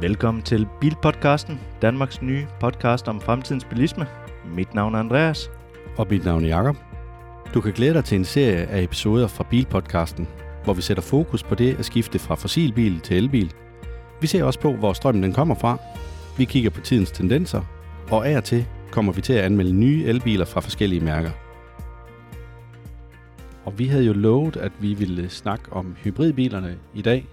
Velkommen til Bilpodcasten, Danmarks nye podcast om fremtidens bilisme. Mit navn er Andreas. Og mit navn er Jakob. Du kan glæde dig til en serie af episoder fra Bilpodcasten, hvor vi sætter fokus på det at skifte fra fossilbil til elbil. Vi ser også på, hvor strømmen den kommer fra. Vi kigger på tidens tendenser, og af og til kommer vi til at anmelde nye elbiler fra forskellige mærker. Og vi havde jo lovet, at vi ville snakke om hybridbilerne i dag,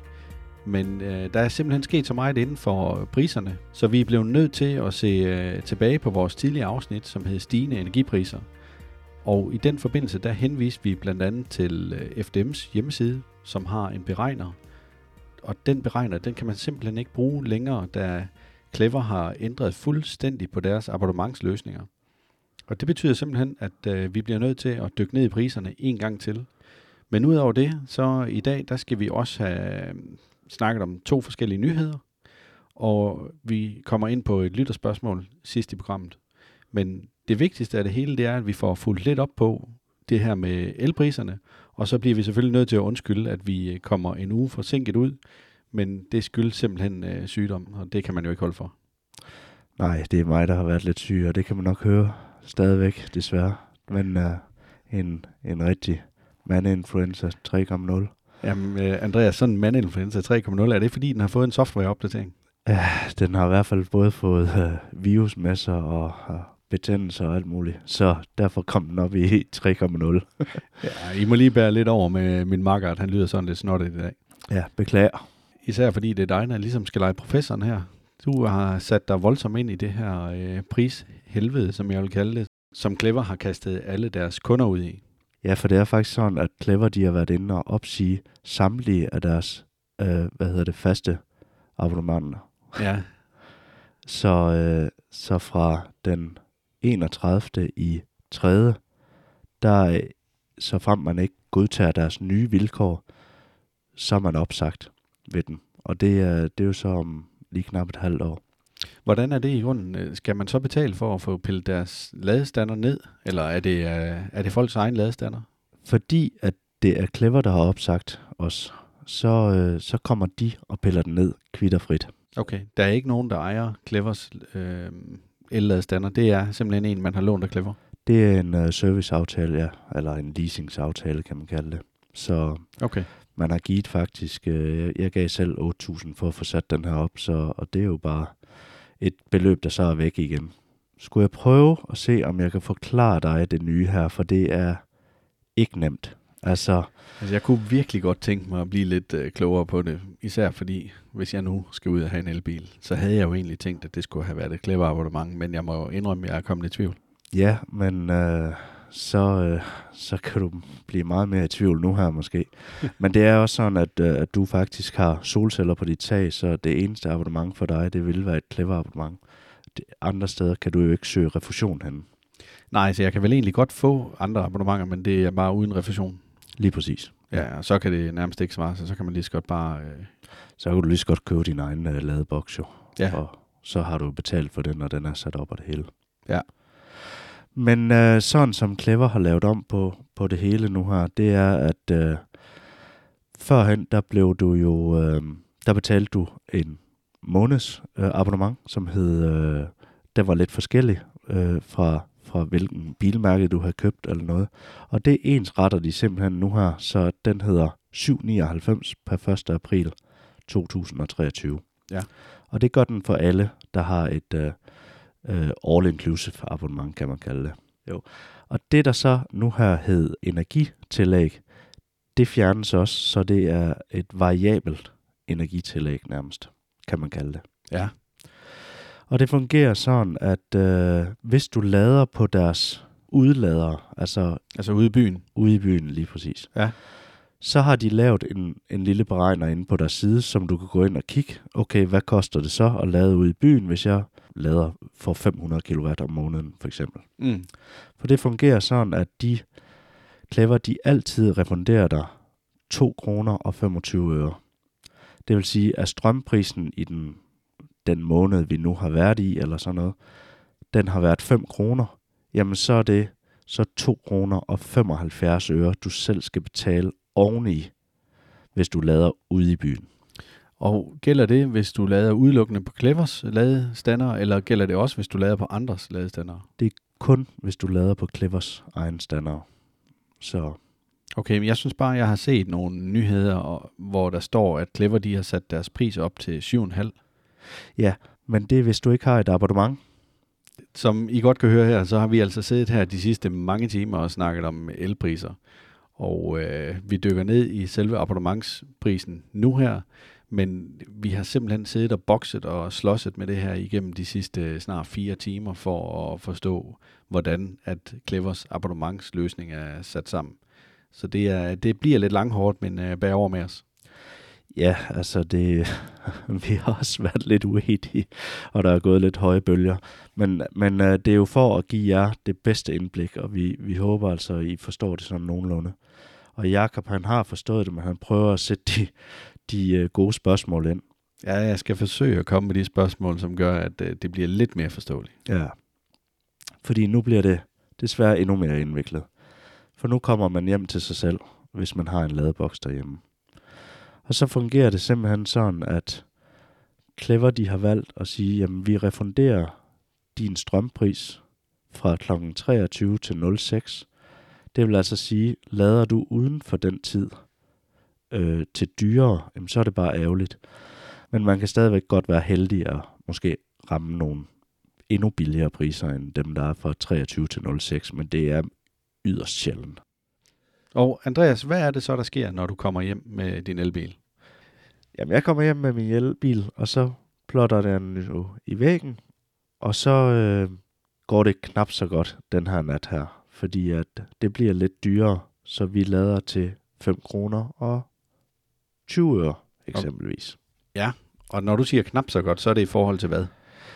men øh, der er simpelthen sket så meget inden for priserne, så vi er blevet nødt til at se øh, tilbage på vores tidligere afsnit, som hed Stigende Energipriser. Og i den forbindelse, der henviste vi blandt andet til øh, FDM's hjemmeside, som har en beregner. Og den beregner, den kan man simpelthen ikke bruge længere, da Clever har ændret fuldstændig på deres abonnementsløsninger. Og det betyder simpelthen, at øh, vi bliver nødt til at dykke ned i priserne en gang til. Men udover det, så i dag, der skal vi også have snakket om to forskellige nyheder, og vi kommer ind på et lytterspørgsmål sidst i programmet. Men det vigtigste af det hele, det er, at vi får fuldt lidt op på det her med elpriserne, og så bliver vi selvfølgelig nødt til at undskylde, at vi øh, kommer en uge forsinket ud, men det skyldes simpelthen øh, sygdom, og det kan man jo ikke holde for. Nej, det er mig, der har været lidt syg, og det kan man nok høre stadigvæk, desværre. Men øh, en, en rigtig mandinfluenza 3.0. Jamen, øh, Andreas, sådan en mandinfluenza 3.0, er det fordi, den har fået en softwareopdatering? Ja, den har i hvert fald både fået uh, virusmasser og uh, betændelser og alt muligt. Så derfor kom den op i 3.0. ja, I må lige bære lidt over med min makker, at han lyder sådan lidt snottet i dag. Ja, beklager. Især fordi det er dig, der ligesom skal lege professoren her. Du har sat dig voldsomt ind i det her øh, prishelvede, som jeg vil kalde det, som Clever har kastet alle deres kunder ud i. Ja, for det er faktisk sådan, at Clever de har været inde og opsige samtlige af deres, øh, hvad hedder det, faste abonnementer. Ja. så, øh, så fra den 31. i 3. der så frem man ikke godtager deres nye vilkår, så er man opsagt ved den. Og det er, det er jo så om lige knap et halvt år. Hvordan er det i grunden? Skal man så betale for at få pillet deres ladestander ned, eller er det, øh, er det folks egen ladestander? Fordi at det er Clever, der har opsagt os, så, øh, så kommer de og piller den ned kvitterfrit. Okay, der er ikke nogen, der ejer Clevers øh, el-ladestander. Det er simpelthen en, man har lånt af Clever? Det er en uh, serviceaftale, ja. Eller en leasingsaftale, kan man kalde det. Så okay. man har givet faktisk, øh, jeg gav selv 8.000 for at få sat den her op, så, og det er jo bare et beløb, der så er væk igen. Skulle jeg prøve at se, om jeg kan forklare dig det nye her, for det er ikke nemt. Altså, altså jeg kunne virkelig godt tænke mig at blive lidt øh, klogere på det, især fordi, hvis jeg nu skal ud og have en elbil, så havde jeg jo egentlig tænkt, at det skulle have været et clever abonnement, men jeg må indrømme, at jeg er kommet i tvivl. Ja, men øh, så, øh, så kan du blive meget mere i tvivl nu her måske. Men det er også sådan, at, øh, at du faktisk har solceller på dit tag, så det eneste abonnement for dig, det vil være et clever abonnement. Det, andre steder kan du jo ikke søge refusion hen. Nej, så jeg kan vel egentlig godt få andre abonnementer, men det er bare uden refusion. Lige præcis. Ja, og så kan det nærmest ikke svare sig, så kan man lige så godt bare... Øh... Så kan du lige så godt købe din egen øh, ladeboks jo. Ja. Og så har du betalt for den, når den er sat op og det hele. Ja. Men øh, sådan som Clever har lavet om på, på det hele nu her, det er, at øh, førhen, der blev du jo, øh, der betalte du en måneds øh, abonnement, som hed, øh, den var lidt forskellig øh, fra, fra hvilken bilmærke du har købt eller noget. Og det ens retter de simpelthen nu her, så den hedder 7,99 per 1. april 2023. Ja. Og det gør den for alle, der har et øh, øh, all-inclusive abonnement, kan man kalde det. Jo. Og det, der så nu her hed energitillæg, det fjernes også, så det er et variabelt energitillæg nærmest, kan man kalde det. Ja. Og det fungerer sådan, at øh, hvis du lader på deres udlader, altså... Altså ude i byen? Ude i byen, lige præcis. Ja. Så har de lavet en, en lille beregner inde på deres side, som du kan gå ind og kigge. Okay, hvad koster det så at lade ude i byen, hvis jeg lader for 500 kW om måneden, for eksempel. Mm. For det fungerer sådan, at de Clever, de altid refunderer dig 2 kroner og 25 øre. Det vil sige, at strømprisen i den, den måned, vi nu har været i, eller sådan noget, den har været 5 kroner, jamen så er det så 2 kroner og 75 øre, du selv skal betale oveni, hvis du lader ude i byen. Og gælder det, hvis du lader udelukkende på Clevers ladestander, eller gælder det også, hvis du lader på andres ladestander? Kun hvis du lader på Clevers egen standard. Så Okay, men jeg synes bare, jeg har set nogle nyheder, hvor der står, at Clever de har sat deres pris op til 7,5. Men det er, hvis du ikke har et abonnement. Som I godt kan høre her, så har vi altså siddet her de sidste mange timer og snakket om elpriser. Og øh, vi dykker ned i selve abonnementsprisen nu her, men vi har simpelthen siddet og bokset og slåsset med det her igennem de sidste øh, snart fire timer for at forstå, hvordan at Clevers abonnementsløsning er sat sammen. Så det, er, det bliver lidt langhårdt, men øh, bær over med os. Ja, altså det, vi har også været lidt uenige, og der er gået lidt høje bølger. Men, men øh, det er jo for at give jer det bedste indblik, og vi, vi håber altså, at I forstår det sådan nogenlunde. Og Jakob, han har forstået det, men han prøver at sætte de, de øh, gode spørgsmål ind. Ja, jeg skal forsøge at komme med de spørgsmål, som gør, at øh, det bliver lidt mere forståeligt. Ja. Fordi nu bliver det desværre endnu mere indviklet. For nu kommer man hjem til sig selv, hvis man har en ladeboks derhjemme. Og så fungerer det simpelthen sådan, at Clever de har valgt at sige, jamen vi refunderer din strømpris fra kl. 23 til 06. Det vil altså sige, lader du uden for den tid øh, til dyrere, jamen så er det bare ærgerligt. Men man kan stadigvæk godt være heldig at måske ramme nogle endnu billigere priser end dem, der er fra 23 til 06, men det er yderst sjældent. Og Andreas, hvad er det så, der sker, når du kommer hjem med din elbil? Jamen, jeg kommer hjem med min elbil, og så plotter den jo i væggen, og så øh, går det knap så godt den her nat her, fordi at det bliver lidt dyrere, så vi lader til 5 kroner og 20 øre eksempelvis. Og når du siger knap så godt, så er det i forhold til hvad?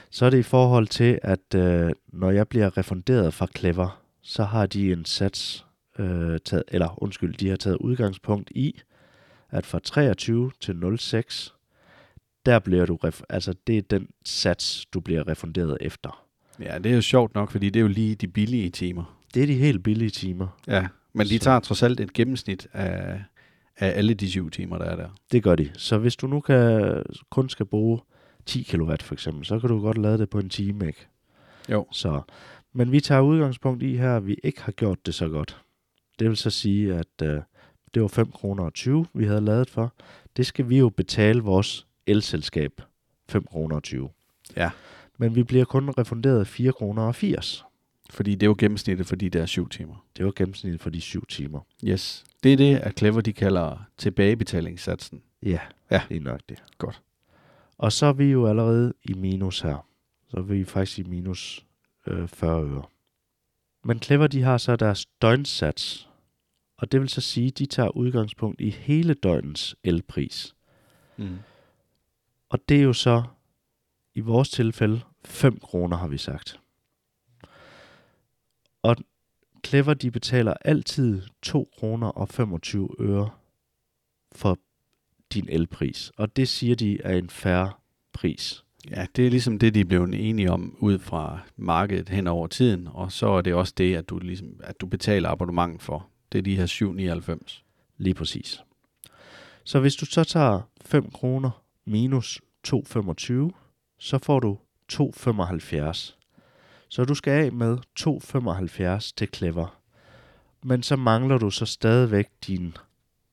Så er det i forhold til, at øh, når jeg bliver refunderet fra Clever, så har de en sats, øh, taget, eller undskyld, de har taget udgangspunkt i, at fra 23 til 06, der bliver du, ref- altså det er den sats, du bliver refunderet efter. Ja, det er jo sjovt nok, fordi det er jo lige de billige timer. Det er de helt billige timer. Ja, men de Så- tager trods alt et gennemsnit af, af alle de syv timer, der er der. Det gør de. Så hvis du nu kan, kun skal bruge 10 kW for eksempel, så kan du godt lade det på en time, ikke? Jo. Så, men vi tager udgangspunkt i her, at vi ikke har gjort det så godt. Det vil så sige, at øh, det var 5 kroner og 20, vi havde lavet for. Det skal vi jo betale vores elselskab 5 kroner og 20. Ja. Men vi bliver kun refunderet 4 kroner og 80. Fordi det er jo gennemsnittet for de der syv timer. Det var gennemsnittet for de 7 timer. Yes. Det er det, at Clever de kalder tilbagebetalingssatsen. Ja, Ja. det er nok det. Godt. Og så er vi jo allerede i minus her. Så er vi faktisk i minus øh, 40 øre. Men Clever, de har så deres døgnsats. Og det vil så sige, at de tager udgangspunkt i hele døgnens elpris. Mm. Og det er jo så, i vores tilfælde, 5 kroner har vi sagt. Og Clever, de betaler altid 2 kroner og 25 øre for din elpris. Og det siger de er en færre pris. Ja, det er ligesom det, de er blevet enige om ud fra markedet hen over tiden, og så er det også det, at du, ligesom, at du betaler abonnement for. Det er de her 7,99. Lige præcis. Så hvis du så tager 5 kroner minus 2,25, så får du 2,75. Så du skal af med 2,75 til Clever. Men så mangler du så stadigvæk din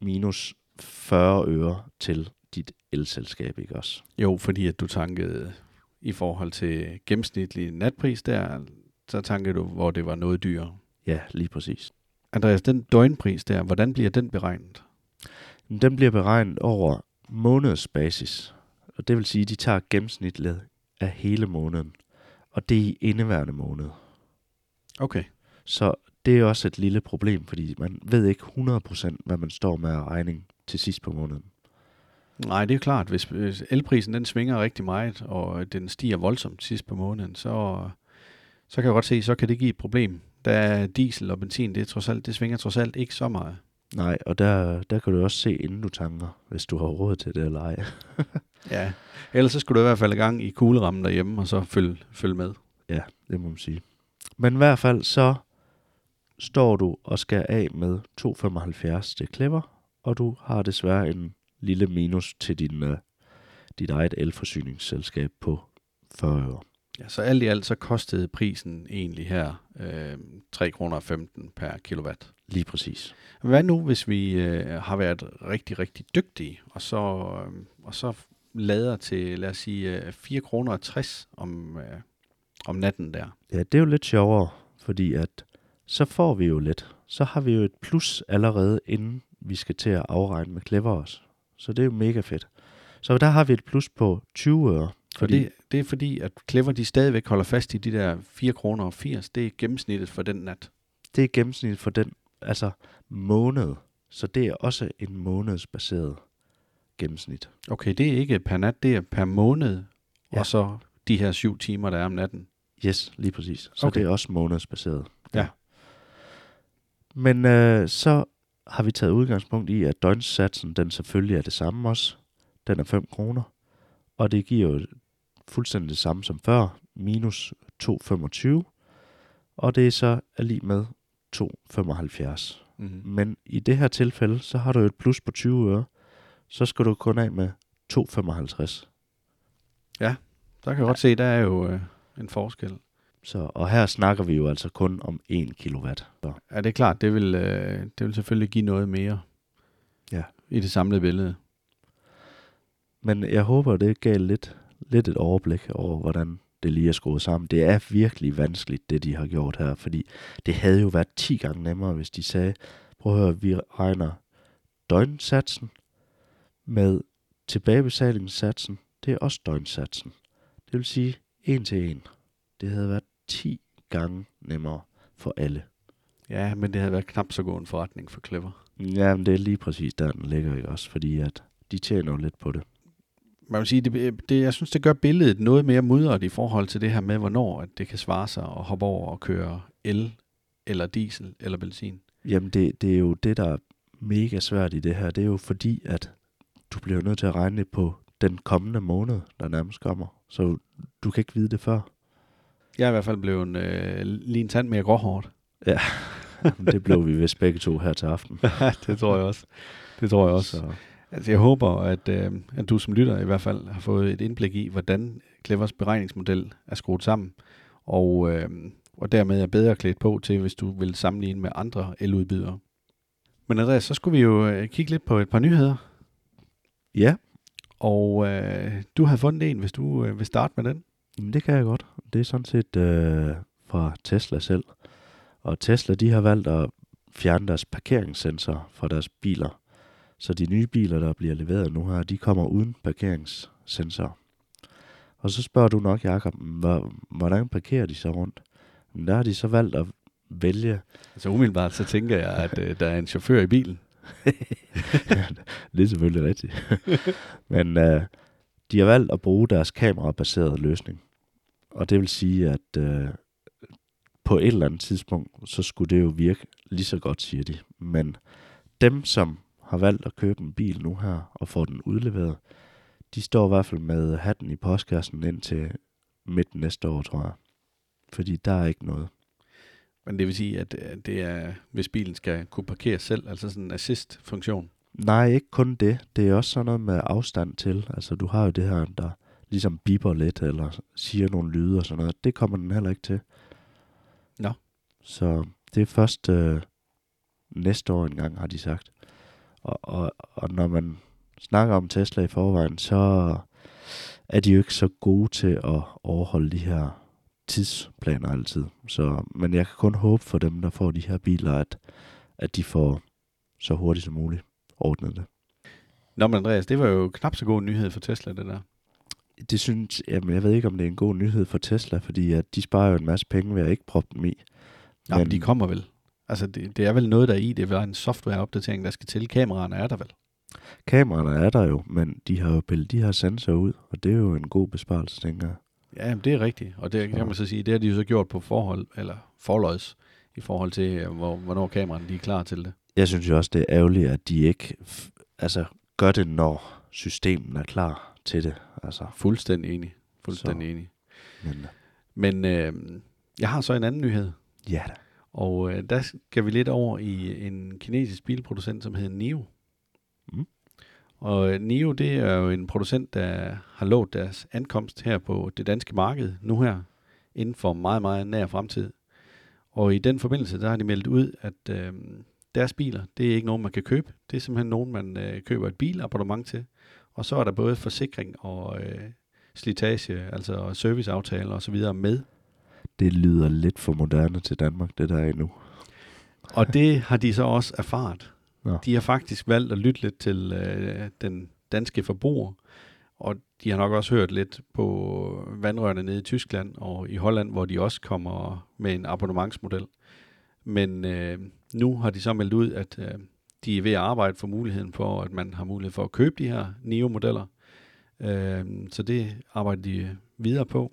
minus 40 øre til dit elselskab, ikke også? Jo, fordi at du tankede i forhold til gennemsnitlig natpris der, så tankede du, hvor det var noget dyrere. Ja, lige præcis. Andreas, den døgnpris der, hvordan bliver den beregnet? Den bliver beregnet over månedsbasis. Og det vil sige, at de tager gennemsnitlet af hele måneden. Og det er i indeværende måned. Okay. Så det er også et lille problem, fordi man ved ikke 100% hvad man står med af regning til sidst på måneden. Nej, det er klart. Hvis, elprisen den svinger rigtig meget, og den stiger voldsomt sidst på måneden, så, så kan jeg godt se, så kan det give et problem. Er diesel og benzin, det, trods alt, det svinger trods alt ikke så meget. Nej, og der, der kan du også se, inden du tanker, hvis du har råd til det eller ej. Ja. Ellers så skulle du i hvert fald i gang i kuglerammen derhjemme, og så følge, følge med. Ja, det må man sige. Men i hvert fald så står du og skal af med 2,75 til Clever, og du har desværre en lille minus til din, øh, dit eget elforsyningsselskab på 40 øre. Ja, så alt i alt så kostede prisen egentlig her øh, 3 kroner 15 per kilowatt. Lige præcis. Hvad nu, hvis vi øh, har været rigtig, rigtig dygtige, og så, øh, og så lader til, lad os sige, øh, 4 kroner 60 om, øh, om natten der? Ja, det er jo lidt sjovere, fordi at så får vi jo lidt. Så har vi jo et plus allerede, inden vi skal til at afregne med Clever også. Så det er jo mega fedt. Så der har vi et plus på 20 øre. Fordi det, det er fordi, at Clever de stadigvæk holder fast i de der 4 kroner og 80. Det er gennemsnittet for den nat. det er gennemsnit for den altså måned. Så det er også en månedsbaseret gennemsnit. Okay, det er ikke per nat, det er per måned, ja. Ja. og så de her syv timer, der er om natten. Yes, lige præcis. Så Okay. det er også månedsbaseret. Ja. Men øh, så har vi taget udgangspunkt i, at døgnssatsen, den selvfølgelig er det samme også. Den er 5 kroner. Og det giver jo fuldstændig det samme som før, minus 2,25. Og det er så er lige med 2,75. Mm-hmm. Men i det her tilfælde, så har du et plus på 20 øre. Så skal du kun af med 2,55. Der kan jeg godt se, der er jo øh, en forskel. Så, og her snakker vi jo altså kun om 1 kilowatt. Så, Ja, det er klart, det vil, øh, det vil selvfølgelig give noget mere Ja. i det samlede billede. men jeg håber, det gav lidt, lidt et overblik over, hvordan det lige er skruet sammen. Det er virkelig vanskeligt, det de har gjort her, fordi det havde jo været 10 gange nemmere, hvis de sagde, prøv at høre, vi regner døgnsatsen med tilbagebetalingssatsen, det er også døgnsatsen. Det vil sige en til en. Det havde været 10 gange nemmere for alle. Ja, men det havde været knap så god en forretning for Clever. Ja, men det er lige præcis der, den ligger ikke også, fordi at de tjener jo lidt på det. Man vil sige, det, det, jeg synes, det gør billedet noget mere mudret i forhold til det her med, hvornår at det kan svare sig at hoppe over og køre el, eller diesel, eller benzin. Jamen, det, det er jo det, der er mega svært i det her. Det er jo fordi, at du bliver nødt til at regne på den kommende måned, der nærmest kommer. Så du kan ikke vide det før. Jeg er i hvert fald blevet øh, lige en tand mere gråhårdt. Men det blev vi vist begge to her til aften. det tror jeg også. Det tror jeg også. Så, Altså, jeg håber, at, øh, at du som lytter i hvert fald har fået et indblik i, hvordan Clevers beregningsmodel er skruet sammen, og, øh, og dermed er bedre klædt på til, hvis du vil sammenligne med andre eludbydere. Men Andreas, så skulle vi jo øh, kigge lidt på et par nyheder, ja, og øh, du har fundet en, hvis du øh, vil starte med den. Jamen, det kan jeg godt. Det er sådan set øh, fra Tesla selv. Og Tesla, de har valgt at fjerne deres parkeringssensor fra deres biler. Så de nye biler, der bliver leveret nu her, de kommer uden parkeringssensor. Og så spørger du nok, Jacob, hvor- hvordan parkerer de så rundt? Men der har de så valgt at vælge, Altså umiddelbart så tænker jeg, at øh, der er en chauffør i bilen. det er selvfølgelig rigtigt, men øh, de har valgt at bruge deres kamerabaserede løsning. Og det vil sige, at øh, på et eller andet tidspunkt, så skulle det jo virke lige så godt, siger de. Men dem, som har valgt at købe en bil nu her og få den udleveret, de står i hvert fald med hatten i postkassen indtil midt næste år, tror jeg. Fordi der er ikke noget. Men det vil sige, at det er, hvis bilen skal kunne parkere selv, altså sådan en assist-funktion. Nej, ikke kun det. Det er også sådan noget med afstand til. Altså, du har jo det her, der ligesom biber lidt, eller siger nogle lyde og sådan noget. Det kommer den heller ikke til. Nå. Så det er først øh, næste år engang, har de sagt. Og, og, og når man snakker om Tesla i forvejen, så er de jo ikke så gode til at overholde de her tidsplaner altid. Så, men jeg kan kun håbe for dem, der får de her biler, at, at de får så hurtigt som muligt ordnet det. Nå, men Andreas, det var jo knap så god nyhed for Tesla, det der. Det synes, jamen jeg ved ikke, om det er en god nyhed for Tesla, fordi at de sparer jo en masse penge ved at ikke proppe dem i. Ja, men de kommer vel. Altså, det, det er vel noget, der er i. Det er en softwareopdatering, der skal til. Kameraerne er der vel. Kameraerne er der jo, men de har jo pillet de her sensorer ud, og det er jo en god besparelse, tænker jeg. Ja, jamen, det er rigtigt. Og det kan man så sige, det har de jo så gjort på forhold, eller forløjs, i forhold til, øh, hvor, hvornår kameraerne de er klar til det. Jeg synes jo også, det er ærgerligt, at de ikke altså, gør det, når systemet er klar til det. Altså, Fuldstændig enig. Fuldstændig så. enig. men, Men øh, jeg har så en anden nyhed. ja da. Og øh, der skal vi lidt over i en kinesisk bilproducent, som hedder NIO. Mm. Og øh, Nio, det er jo en producent, der har lovet deres ankomst her på det danske marked nu her, inden for meget, meget nær fremtid. Og i den forbindelse, der har de meldt ud, at øh, deres biler, det er ikke nogen, man kan købe. Det er simpelthen nogen, man øh, køber et bilabonnement til. Og så er der både forsikring og øh, slitage, altså serviceaftaler og så videre med. Det lyder lidt for moderne til Danmark, det der er endnu. Og det har de så også erfaret. Nå. De har faktisk valgt at lytte lidt til øh, den danske forbruger, og de har nok også hørt lidt på vandrørene nede i Tyskland og i Holland, hvor de også kommer med en abonnementsmodel. Men øh, nu har de så meldt ud, at øh, de er ved at arbejde for muligheden for, at man har mulighed for at købe de her NIO-modeller. Øh, så det arbejder de videre på.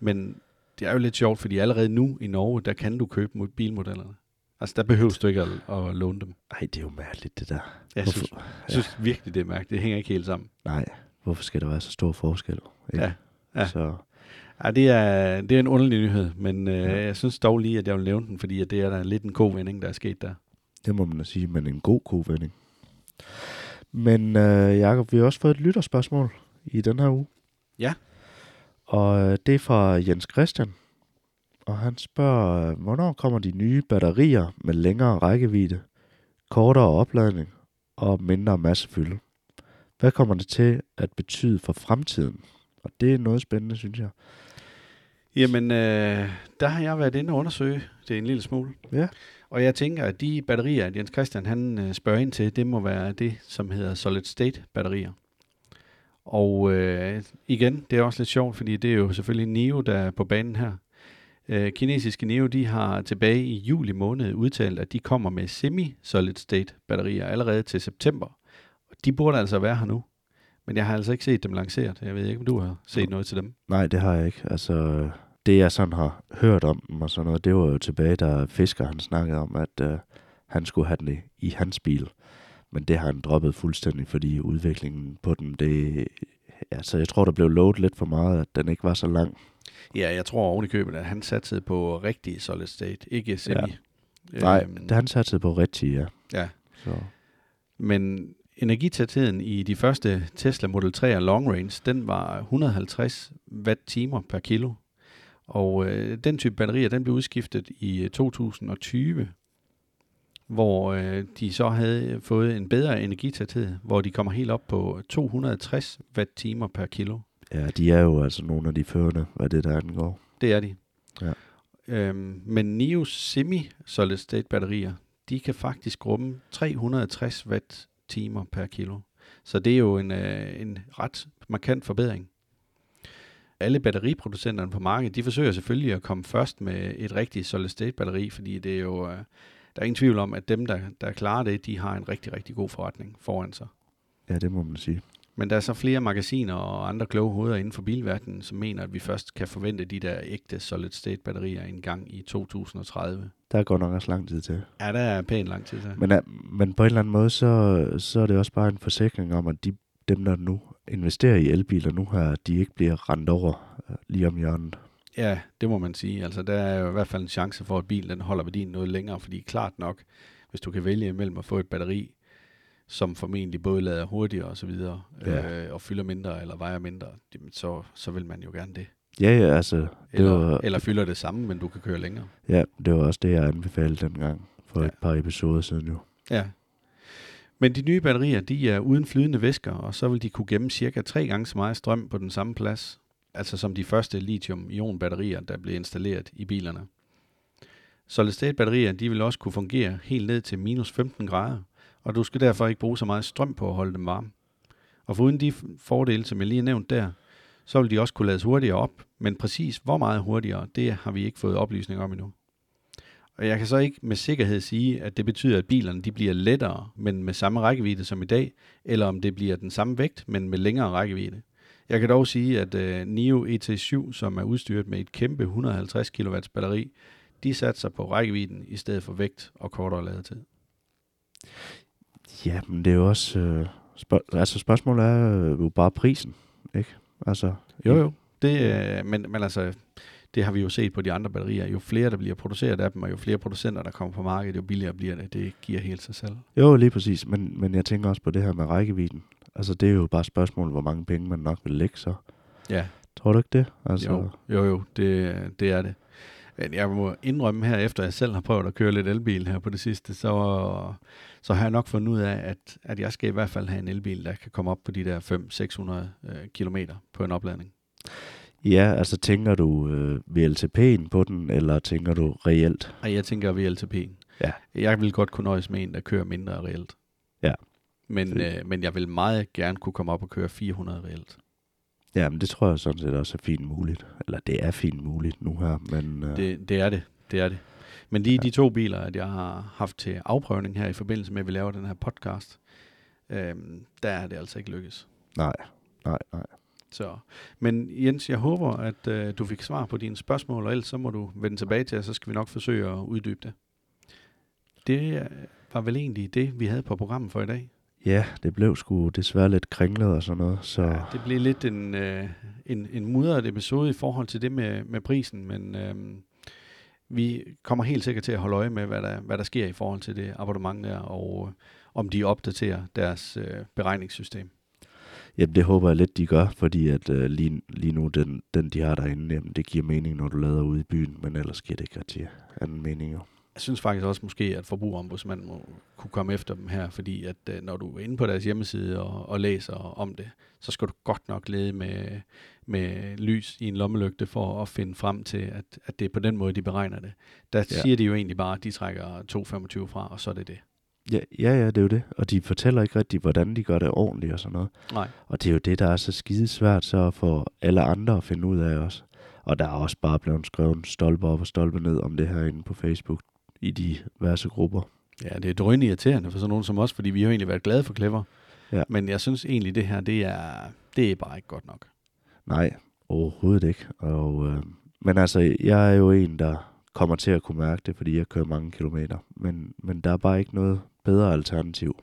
Men det er jo lidt sjovt, fordi allerede nu i Norge, der kan du købe mod- bilmodellerne. Altså, der behøver du ikke at, at låne dem. Ej, det er jo mærkeligt, det der. Jeg Hvorfor- synes, jeg synes virkelig, det er mærkeligt. Det hænger ikke helt sammen. Nej, hvorfor skal der være så stor forskel? Ikke? Ja, ja. Så, Ja, det er, det er en underlig nyhed, men øh, Ja. jeg synes dog lige, at jeg vil nævne den, fordi at det er da lidt en god vending, der er sket der. det må man da sige, men en god kovending. Men øh, Jacob, vi har også fået et lytterspørgsmål i den her uge. Ja. Og øh, det er fra Jens Christian. Og han spørger, øh, hvornår kommer de nye batterier med længere rækkevidde, kortere opladning og mindre massefylde? Hvad kommer det til at betyde for fremtiden? Og det er noget spændende, synes jeg. Jamen, øh, der har jeg været inde og undersøge det en lille smule. Ja. Og jeg tænker, at de batterier, at Jens Christian han øh, spørger ind til, det må være det, som hedder solid state batterier. Og øh, igen, det er også lidt sjovt, fordi det er jo selvfølgelig NIO, der er på banen her. Øh, kinesiske NIO, de har tilbage i juli måned udtalt, at de kommer med semi-solid state batterier allerede til september. Og de burde altså være her nu. Men jeg har altså ikke set dem lanceret. Jeg ved ikke, om du har set noget til dem. Nej, det har jeg ikke. Altså, det jeg sådan har hørt om dem og sådan noget, det var jo tilbage, da Fisker han snakkede om, at øh, han skulle have den i, i hans bil. Men det har han droppet fuldstændig, fordi udviklingen på den, det... Altså, jeg tror, der blev lovet lidt for meget, at den ikke var så lang. Ja, jeg tror oven i købet, at han satte på rigtig solid state, ikke semi. Ja. Nej, Øhm, det han satte på rigtigt, ja. Ja, Så, men energitætheden i de første Tesla Model 3 og Long Range, den var 150 watt-timer per kilo. Og øh, den type batterier, den blev udskiftet i øh, 2020, hvor øh, de så havde fået en bedre energitæthed, hvor de kommer helt op på 260 watt-timer per kilo. ja, de er jo altså nogle af de førende, hvad det der angår. Det er de. Ja. Øhm, men NIO semi-solid state batterier, de kan faktisk rumme 360 watt timer per kilo. Så det er jo en, øh, en ret markant forbedring. Alle batteriproducenterne på markedet, de forsøger selvfølgelig at komme først med et rigtigt solid state batteri, fordi det er jo, øh, der er ingen tvivl om, at dem, der, der klarer det, de har en rigtig, rigtig god forretning foran sig. Ja, det må man sige. Men der er så flere magasiner og andre kloge hoveder inden for bilverdenen, som mener, at vi først kan forvente de der ægte solid state batterier en gang i 2030. Der går nok også lang tid til. Ja, der er pænt lang tid til. Men, ja, men på en eller anden måde, så, så er det også bare en forsikring om, at de, dem, der nu investerer i elbiler nu her, de ikke bliver rendt over øh, lige om hjørnet. Ja, det må man sige. Altså, der er jo i hvert fald en chance for, at bilen den holder værdien noget længere, fordi klart nok, hvis du kan vælge imellem at få et batteri, som formentlig både lader hurtigere og så videre, Ja. øh, og fylder mindre eller vejer mindre, så, så vil man jo gerne det. Ja, ja, altså, det Eller, var, eller fylder det samme, men du kan køre længere. ja, det var også det, jeg anbefalede dengang for ja. et par episoder siden jo. Ja. Men de nye batterier, de er uden flydende væsker, og så vil de kunne gemme cirka tre gange så meget strøm på den samme plads, altså som de første lithium-ion-batterier, der blev installeret i bilerne. Solid state batterier, de vil også kunne fungere helt ned til minus 15 grader, og du skal derfor ikke bruge så meget strøm på at holde dem varme. Og foruden de fordele, som jeg lige har nævnt der, så vil de også kunne lades hurtigere op, men præcis hvor meget hurtigere, det har vi ikke fået oplysning om endnu. Og jeg kan så ikke med sikkerhed sige, at det betyder, at bilerne de bliver lettere, men med samme rækkevidde som i dag, eller om det bliver den samme vægt, men med længere rækkevidde. Jeg kan dog sige, at uh, NIO ET7, som er udstyret med et kæmpe 150 kW batteri, de satser på rækkevidden i stedet for vægt og kortere ladetid. Ja, men det er jo også... Øh, spørg- altså, spørgsmålet er øh, jo bare prisen, ikke? Altså, Jo, jo. Det, øh, men, men altså, det har vi jo set på de andre batterier. Jo flere, der bliver produceret af dem, og jo flere producenter, der kommer på markedet, jo billigere bliver det. Det giver helt sig selv. Jo, lige præcis. Men, men jeg tænker også på det her med rækkevidden. Altså, det er jo bare et spørgsmål, hvor mange penge man nok vil lægge så. Ja, Tror du ikke det? Altså, jo, jo, jo det, det er det. Men jeg må indrømme her, efter jeg selv har prøvet at køre lidt elbil her på det sidste, så, så har jeg nok fundet ud af, at, at jeg skal i hvert fald have en elbil, der kan komme op på de der 500-600 øh, kilometer på en opladning. Ja, altså tænker du øh, VLTP'en på den, eller tænker du reelt? Og jeg tænker VLTP'en. Ja. Jeg vil godt kunne nøjes med en, der kører mindre reelt. Ja. Men, øh, men jeg vil meget gerne kunne komme op og køre 400 reelt. Ja, men det tror jeg sådan set også er fint muligt. Eller det er fint muligt nu her, men øh, Det, det er det. Det er det. Men lige de to biler, at jeg har haft til afprøvning her i forbindelse med, at vi laver den her podcast, øhm, der er det altså ikke lykkes. nej, nej, nej. Så, men Jens, jeg håber, at øh, du fik svar på dine spørgsmål, og ellers så må du vende tilbage til, og så skal vi nok forsøge at uddybe det. Det øh, var vel egentlig det, vi havde på programmet for i dag. Ja, det blev sgu desværre lidt kringlet og sådan noget, så Ja, det blev lidt en, øh, en, en mudret episode i forhold til det med, med prisen, men øh, vi kommer helt sikkert til at holde øje med, hvad der, hvad der sker i forhold til det abonnement der, og øh, om de opdaterer deres øh, beregningssystem. jamen, det håber jeg lidt, de gør, fordi at øh, lige, lige nu, den, den de har derinde, jamen, det giver mening, når du lader ude i byen, men ellers giver det ikke rigtig anden mening jo. Jeg synes faktisk også måske, at forbrugerombudsmanden må kunne komme efter dem her, fordi at øh, når du er inde på deres hjemmeside og, og læser om det, så skal du godt nok lede med, med lys i en lommelygte for at finde frem til, at, at det er på den måde, de beregner det. Der ja. siger de jo egentlig bare, at de trækker 2,25 fra, og så er det det. Ja, ja, ja, det er jo det. Og de fortæller ikke rigtig, hvordan de gør det ordentligt og sådan noget. Nej. Og det er jo det, der er så skide svært så for alle andre at finde ud af også. Og der er også bare blevet skrevet stolpe op og stolpe ned om det her inde på Facebook i de diverse grupper. Ja, det er drønende irriterende for sådan nogen som os, fordi vi har egentlig været glade for Clever. Ja. Men jeg synes egentlig, det her, det er, det er bare ikke godt nok. Nej, overhovedet ikke. Og, øh, men altså, jeg er jo en, der kommer til at kunne mærke det, fordi jeg kører mange kilometer. Men, men der er bare ikke noget bedre alternativ.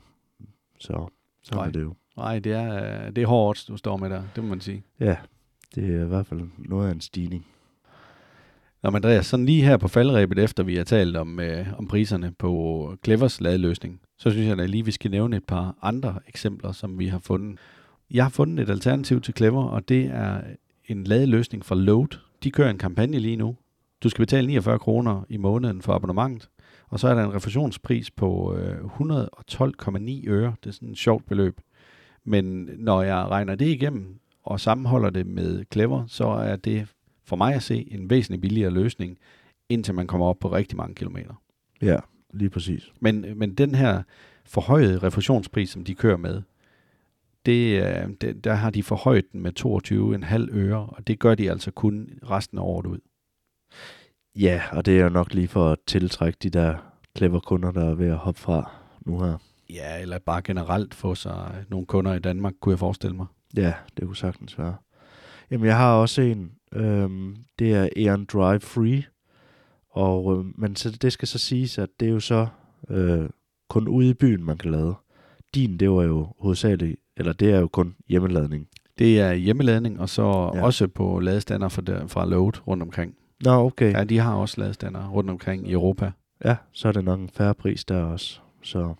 Så sådan Nej. er det jo. Nej, det er, øh, det er hårdt, du står med der, det må man sige. Ja, det er i hvert fald noget af en stigning. Nå, men Andreas, sådan lige her på faldrebet, efter vi har talt om, øh, om priserne på Clevers ladeløsning, så synes jeg da lige, vi skal nævne et par andre eksempler, som vi har fundet. Jeg har fundet et alternativ til Clever, og det er en ladeløsning fra Load. De kører en kampagne lige nu. Du skal betale 49 kroner i måneden for abonnementet, og så er der en refusionspris på øh, 112,9 øre. Det er sådan et sjovt beløb. Men når jeg regner det igennem og sammenholder det med Clever, så er det for mig at se en væsentlig billigere løsning, indtil man kommer op på rigtig mange kilometer. Ja, lige præcis. Men, men den her forhøjede refusionspris, som de kører med, det, øh, det, der har de forhøjet den med 22,5 øre, og det gør de altså kun resten af året ud. Ja, og det er jo nok lige for at tiltrække de der clever kunder, der er ved at hoppe fra nu her. Ja, eller bare generelt få sig nogle kunder i Danmark, kunne jeg forestille mig. Ja, det kunne sagtens være. Jamen, jeg har også en. Øhm, det er Aeon Drive Free. Og, øh, men så, det skal så siges, at det er jo så øh, kun ude i byen, man kan lade. Din, det var jo hovedsageligt, eller det er jo kun hjemmeladning. Det er hjemmeladning, og så Ja. også på ladestander fra, der, fra Load rundt omkring. Nå, okay. Ja, de har også ladestander rundt omkring i Europa. Ja, så er det nok en færre pris der også. Så.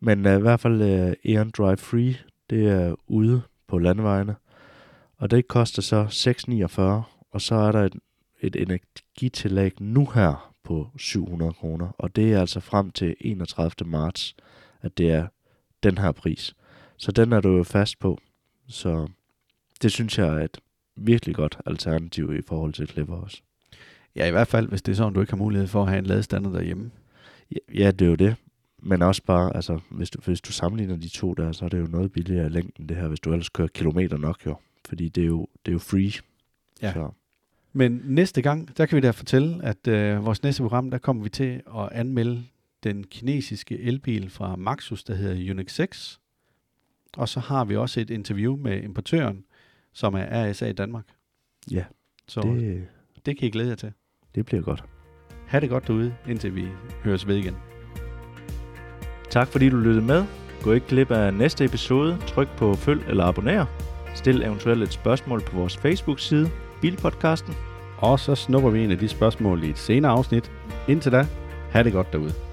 Men uh, i hvert fald uh, Aeon Drive Free, det er ude på landevejene. Og det koster så 6,49, og så er der et, et energitillæg nu her på 700 kroner. Og det er altså frem til 31. marts, at det er den her pris. Så den er du jo fast på. Så det synes jeg er et virkelig godt alternativ i forhold til Clipper også. Ja, i hvert fald, hvis det er sådan, du ikke har mulighed for at have en ladestander derhjemme. Ja, ja, det er jo det. Men også bare, altså, hvis du, hvis du sammenligner de to der, så er det jo noget billigere i længden, det her, hvis du ellers kører kilometer nok, jo. Fordi det er jo, det er jo free. Ja. Så, Men næste gang, der kan vi da fortælle, at øh, vores næste program, der kommer vi til at anmelde den kinesiske elbil fra Maxus, der hedder Unix 6. Og så har vi også et interview med importøren, som er RSA i Danmark. ja, Så det, det, det kan I glæde jer til. det bliver godt. Ha' det godt derude, indtil vi høres ved igen. Tak fordi du lyttede med. Gå ikke glip af næste episode. Tryk på følg eller abonner. Stil eventuelt et spørgsmål på vores Facebook-side, Bilpodcasten. Og så snupper vi en af de spørgsmål i et senere afsnit. Indtil da, have det godt derude.